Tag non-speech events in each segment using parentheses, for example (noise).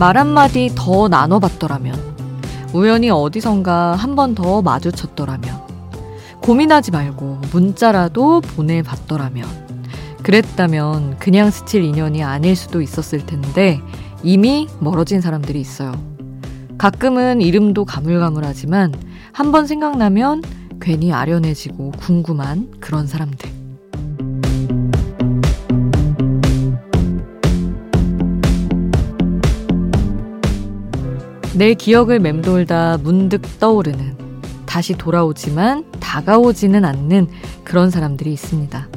말 한마디 더 나눠봤더라면, 우연히 어디선가 한 번 더 마주쳤더라면, 고민하지 말고 문자라도 보내봤더라면, 그랬다면 그냥 스칠 인연이 아닐 수도 있었을 텐데, 이미 멀어진 사람들이 있어요. 가끔은 이름도 가물가물하지만, 한 번 생각나면 괜히 아련해지고 궁금한 그런 사람들. 내 기억을 맴돌다 문득 떠오르는 다시 돌아오지만 다가오지는 않는 그런 사람들이 있습니다.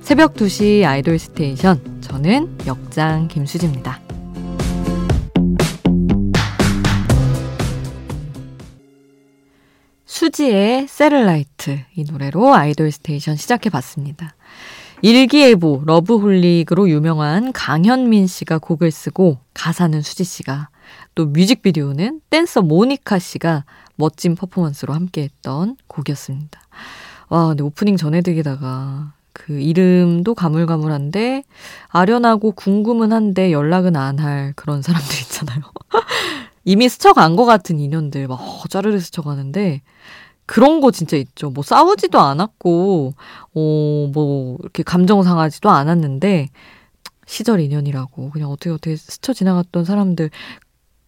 새벽 2시 아이돌 스테이션 저는 역장 김수지입니다. 수지의 Satellite 이 노래로 아이돌 스테이션 시작해 봤습니다. 일기예보 러브홀릭으로 유명한 강현민 씨가 곡을 쓰고 가사는 수지 씨가 또 뮤직비디오는 댄서 모니카 씨가 멋진 퍼포먼스로 함께했던 곡이었습니다. 와, 근데 오프닝 전해드리다가 그 이름도 가물가물한데 아련하고 궁금은 한데 연락은 안 할 그런 사람들 있잖아요. (laughs) 이미 스쳐간 것 같은 인연들 막 짜르르 스쳐가는데 그런 거 진짜 있죠. 뭐 싸우지도 않았고, 어, 뭐 이렇게 감정 상하지도 않았는데 시절 인연이라고 그냥 어떻게 어떻게 스쳐 지나갔던 사람들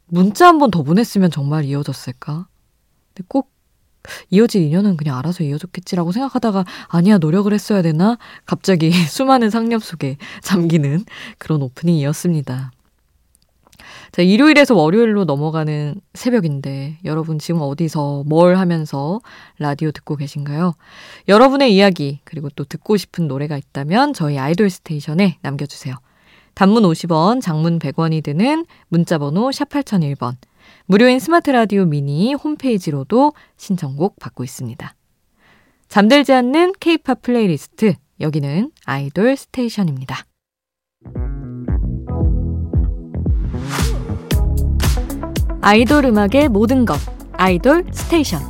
문자 한 번 더 보냈으면 정말 이어졌을까? 근데 꼭 이어질 인연은 그냥 알아서 이어졌겠지라고 생각하다가 아니야 노력을 했어야 되나? 갑자기 (laughs) 수많은 상념 속에 잠기는 그런 오프닝이었습니다. 자, 일요일에서 월요일로 넘어가는 새벽인데 여러분 지금 어디서 뭘 하면서 라디오 듣고 계신가요? 여러분의 이야기 그리고 또 듣고 싶은 노래가 있다면 저희 아이돌 스테이션에 남겨주세요. 단문 50원, 장문 100원이 드는 문자번호 샵 8001번 무료인 스마트 라디오 미니 홈페이지로도 신청곡 받고 있습니다. 잠들지 않는 케이팝 플레이리스트 여기는 아이돌 스테이션입니다. 아이돌 음악의 모든 것 아이돌 스테이션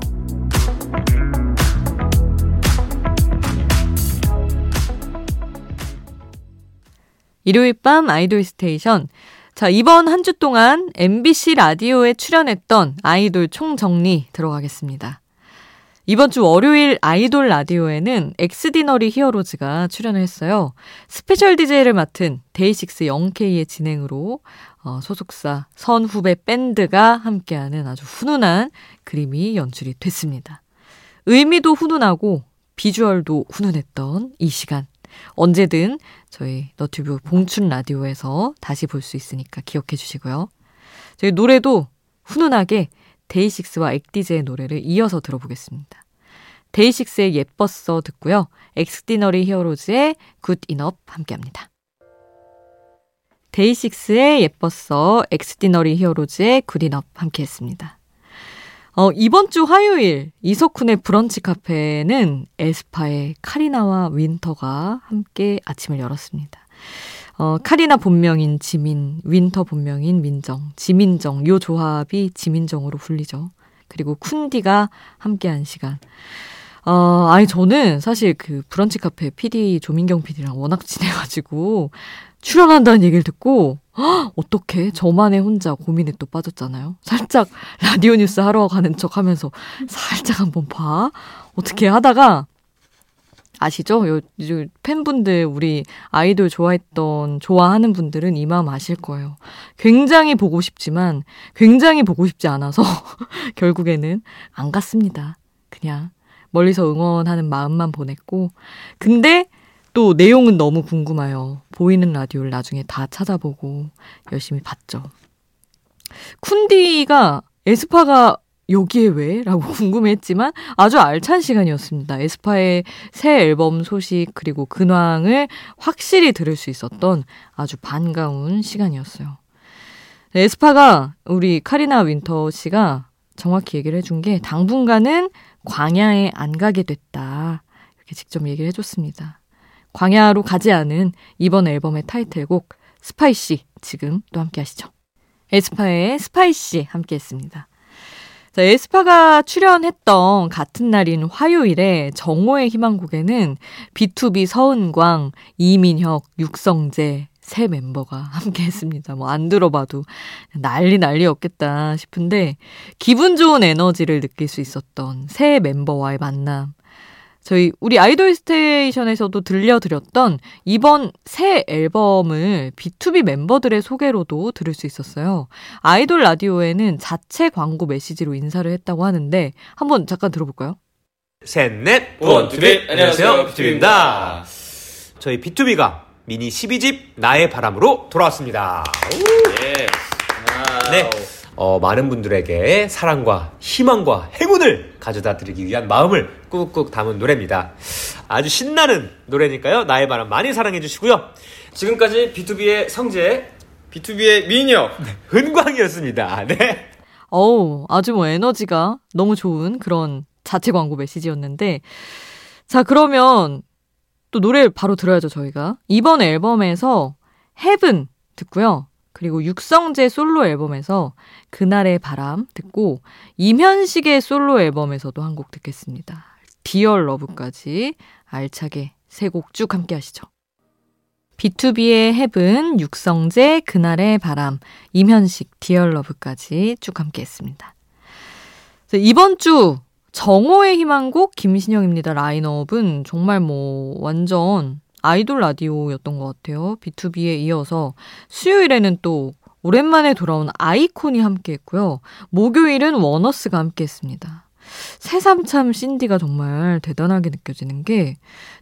일요일 밤 아이돌 스테이션 자 이번 한 주 동안 MBC 라디오에 출연했던 아이돌 총정리 들어가겠습니다. 이번 주 월요일 아이돌 라디오에는 엑스디너리 히어로즈가 출연을 했어요. 스페셜 DJ를 맡은 데이식스 0K의 진행으로 어, 소속사 선후배 밴드가 함께하는 아주 훈훈한 그림이 연출이 됐습니다. 의미도 훈훈하고 비주얼도 훈훈했던 이 시간. 언제든 저희 너튜브 봉춘 라디오에서 다시 볼 수 있으니까 기억해 주시고요. 저희 노래도 훈훈하게 데이식스와 엑디즈의 노래를 이어서 들어보겠습니다. 데이식스의 예뻤어 듣고요. 엑스디너리 히어로즈의 Good enough 함께합니다. 데이식스의 예뻤어, 엑스디너리 히어로즈의 Good enough 함께했습니다. 어, 이번 주 화요일 이석훈의 브런치 카페는 에스파의 카리나와 윈터가 함께 아침을 열었습니다. 어, 카리나 본명인 지민, 윈터 본명인 민정, 지민정, 요 조합이 지민정으로 불리죠. 그리고 쿤디가 함께한 시간. 어, 아니, 저는 사실 그 브런치 카페 PD 조민경 PD랑 워낙 친해가지고 출연한다는 얘기를 듣고, 어떻게 저만의 혼자 고민에 또 빠졌잖아요. 살짝 라디오 뉴스 하러 가는 척 하면서 살짝 한번 봐. 어떻게 하다가 아시죠? 요, 요 팬분들, 우리 아이돌 좋아했던, 좋아하는 분들은 이 마음 아실 거예요. 굉장히 보고 싶지만, 굉장히 보고 싶지 않아서, (laughs) 결국에는 안 갔습니다. 그냥 멀리서 응원하는 마음만 보냈고, 근데 또 내용은 너무 궁금해요. 보이는 라디오를 나중에 다 찾아보고 열심히 봤죠. 쿤디가 에스파가 여기에 왜? 라고 (laughs) 궁금했지만 아주 알찬 시간이었습니다. 에스파의 새 앨범 소식 그리고 근황을 확실히 들을 수 있었던 아주 반가운 시간이었어요. 에스파가 우리 카리나 윈터 씨가 정확히 얘기를 해준 게 당분간은 광야에 안 가게 됐다. 이렇게 직접 얘기를 해줬습니다. 광야로 가지 않은 이번 앨범의 타이틀곡 Spicy 지금 또 함께 하시죠. 에스파의 Spicy 함께 했습니다. 자, 에스파가 출연했던 같은 날인 화요일에 정오의 희망곡에는 B2B 서은광, 이민혁, 육성재, 세 멤버가 함께 했습니다. 뭐 안 들어봐도 난리 난리였겠다 싶은데 기분 좋은 에너지를 느낄 수 있었던 세 멤버와의 만남. 저희 우리 아이돌 스테이션에서도 들려드렸던 이번 새 앨범을 B2B 멤버들의 소개로도 들을 수 있었어요. 아이돌 라디오에는 자체 광고 메시지로 인사를 했다고 하는데 한번 잠깐 들어볼까요? 셋 넷 Born to beat 안녕하세요 비투비입니다. 저희 B2B가 미니 12집 나의 바람으로 돌아왔습니다. 예. 네. 어, 많은 분들에게 사랑과 희망과 행운을 가져다 드리기 위한 마음을 꾹꾹 담은 노래입니다. 아주 신나는 노래니까요. 나의 바람 많이 사랑해 주시고요. 지금까지 B2B의 성재, B2B의 미인혁, 은광이었습니다. 네. 어우, 아주 뭐 에너지가 너무 좋은 그런 자체 광고 메시지였는데. 자, 그러면 또 노래를 바로 들어야죠, 저희가. 이번 앨범에서 Heaven 듣고요. 그리고 육성재 솔로 앨범에서 그날의 바람 듣고 임현식의 솔로 앨범에서도 한 곡 듣겠습니다. Dear Love까지 알차게 세 곡 쭉 함께 하시죠. B2B의 헤븐, 육성재, 그날의 바람, 임현식, Dear Love까지 쭉 함께 했습니다. 이번 주 정오의 희망곡 김신영입니다. 라인업은 정말 뭐 완전 아이돌 라디오였던 것 같아요. BTOB에 이어서 수요일에는 또 오랜만에 돌아온 아이콘이 함께 했고요. 목요일은 워너스가 함께 했습니다. 새삼참 신디가 정말 대단하게 느껴지는 게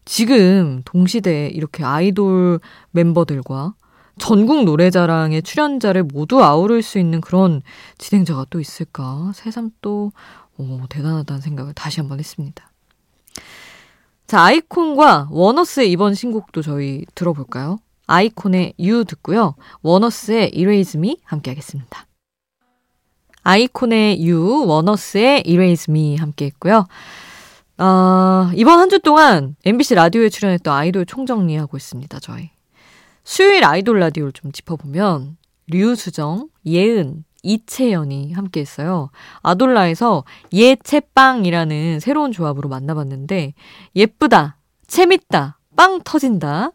지금 동시대에 이렇게 아이돌 멤버들과 전국 노래자랑의 출연자를 모두 아우를 수 있는 그런 진행자가 또 있을까? 새삼 또 오, 대단하다는 생각을 다시 한번 했습니다. 자, 아이콘과 워너스의 이번 신곡도 저희 들어볼까요? 아이콘의 유 듣고요. Erase Me 함께 하겠습니다. 아이콘의 유, Erase Me 함께 했고요. 아, 이번 한 주 동안 MBC 라디오에 출연했던 아이돌 총정리하고 있습니다, 저희. 수요일 아이돌 라디오를 좀 짚어보면, 류수정, 예은, 이채연이 함께 했어요. 아돌라에서 예채빵이라는 새로운 조합으로 만나봤는데 예쁘다, 재밌다, 빵 터진다.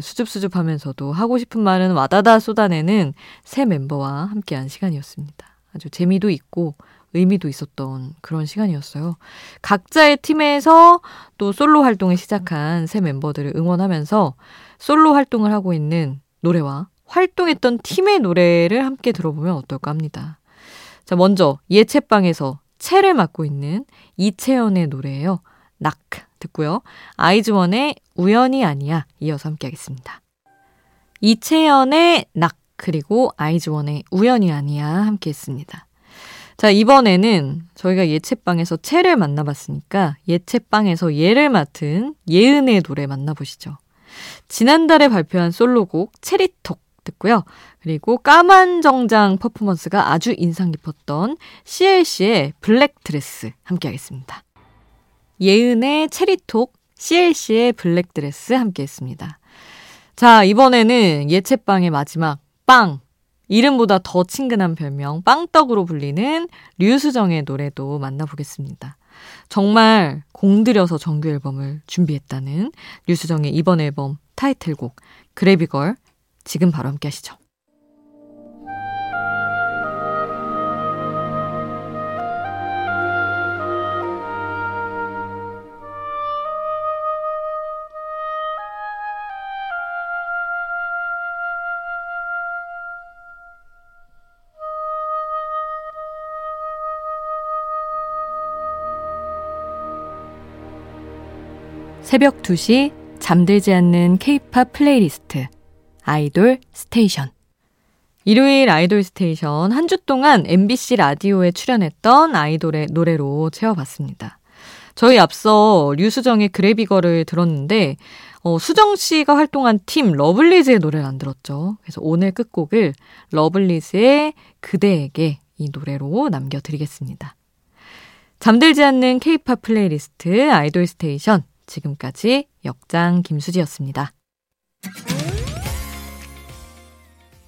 수줍수줍 하면서도 하고 싶은 말은 와다다 쏟아내는 새 멤버와 함께한 시간이었습니다. 아주 재미도 있고 의미도 있었던 그런 시간이었어요. 각자의 팀에서 또 솔로 활동을 시작한 새 멤버들을 응원하면서 솔로 활동을 하고 있는 노래와 활동했던 팀의 노래를 함께 들어보면 어떨까 합니다. 자, 먼저 예채빵에서 채를 맡고 있는 이채연의 노래예요. 낙 듣고요. 아이즈원의 우연이 아니야 이어서 함께 하겠습니다. 이채연의 낙 그리고 아이즈원의 우연이 아니야 함께 했습니다. 자, 이번에는 저희가 예채빵에서 채를 만나봤으니까 예채빵에서 예를 맡은 예은의 노래 만나보시죠. 지난달에 발표한 솔로곡 체리톡 듣고요. 그리고 까만 정장 퍼포먼스가 아주 인상 깊었던 CLC의 Black Dress 함께 하겠습니다. 예은의 Cherry Coke, CLC의 Black Dress 함께 했습니다. 자, 이번에는 예채빵의 마지막 빵! 이름보다 더 친근한 별명 빵떡으로 불리는 류수정의 노래도 만나보겠습니다. 정말 공들여서 정규 앨범을 준비했다는 류수정의 이번 앨범 타이틀곡 Grabby Girl 지금 바로 함께 하시죠. 새벽 2시 잠들지 않는 케이팝 플레이리스트 아이돌 스테이션. 일요일 아이돌 스테이션 한 주 동안 MBC 라디오에 출연했던 아이돌의 노래로 채워봤습니다. 저희 앞서 류수정의 Grabby Girl을 들었는데 어, 수정 씨가 활동한 팀 러블리즈의 노래를 안 들었죠. 그래서 오늘 끝곡을 러블리즈의 그대에게 이 노래로 남겨드리겠습니다. 잠들지 않는 케이팝 플레이리스트 아이돌 스테이션 지금까지 역장 김수지였습니다.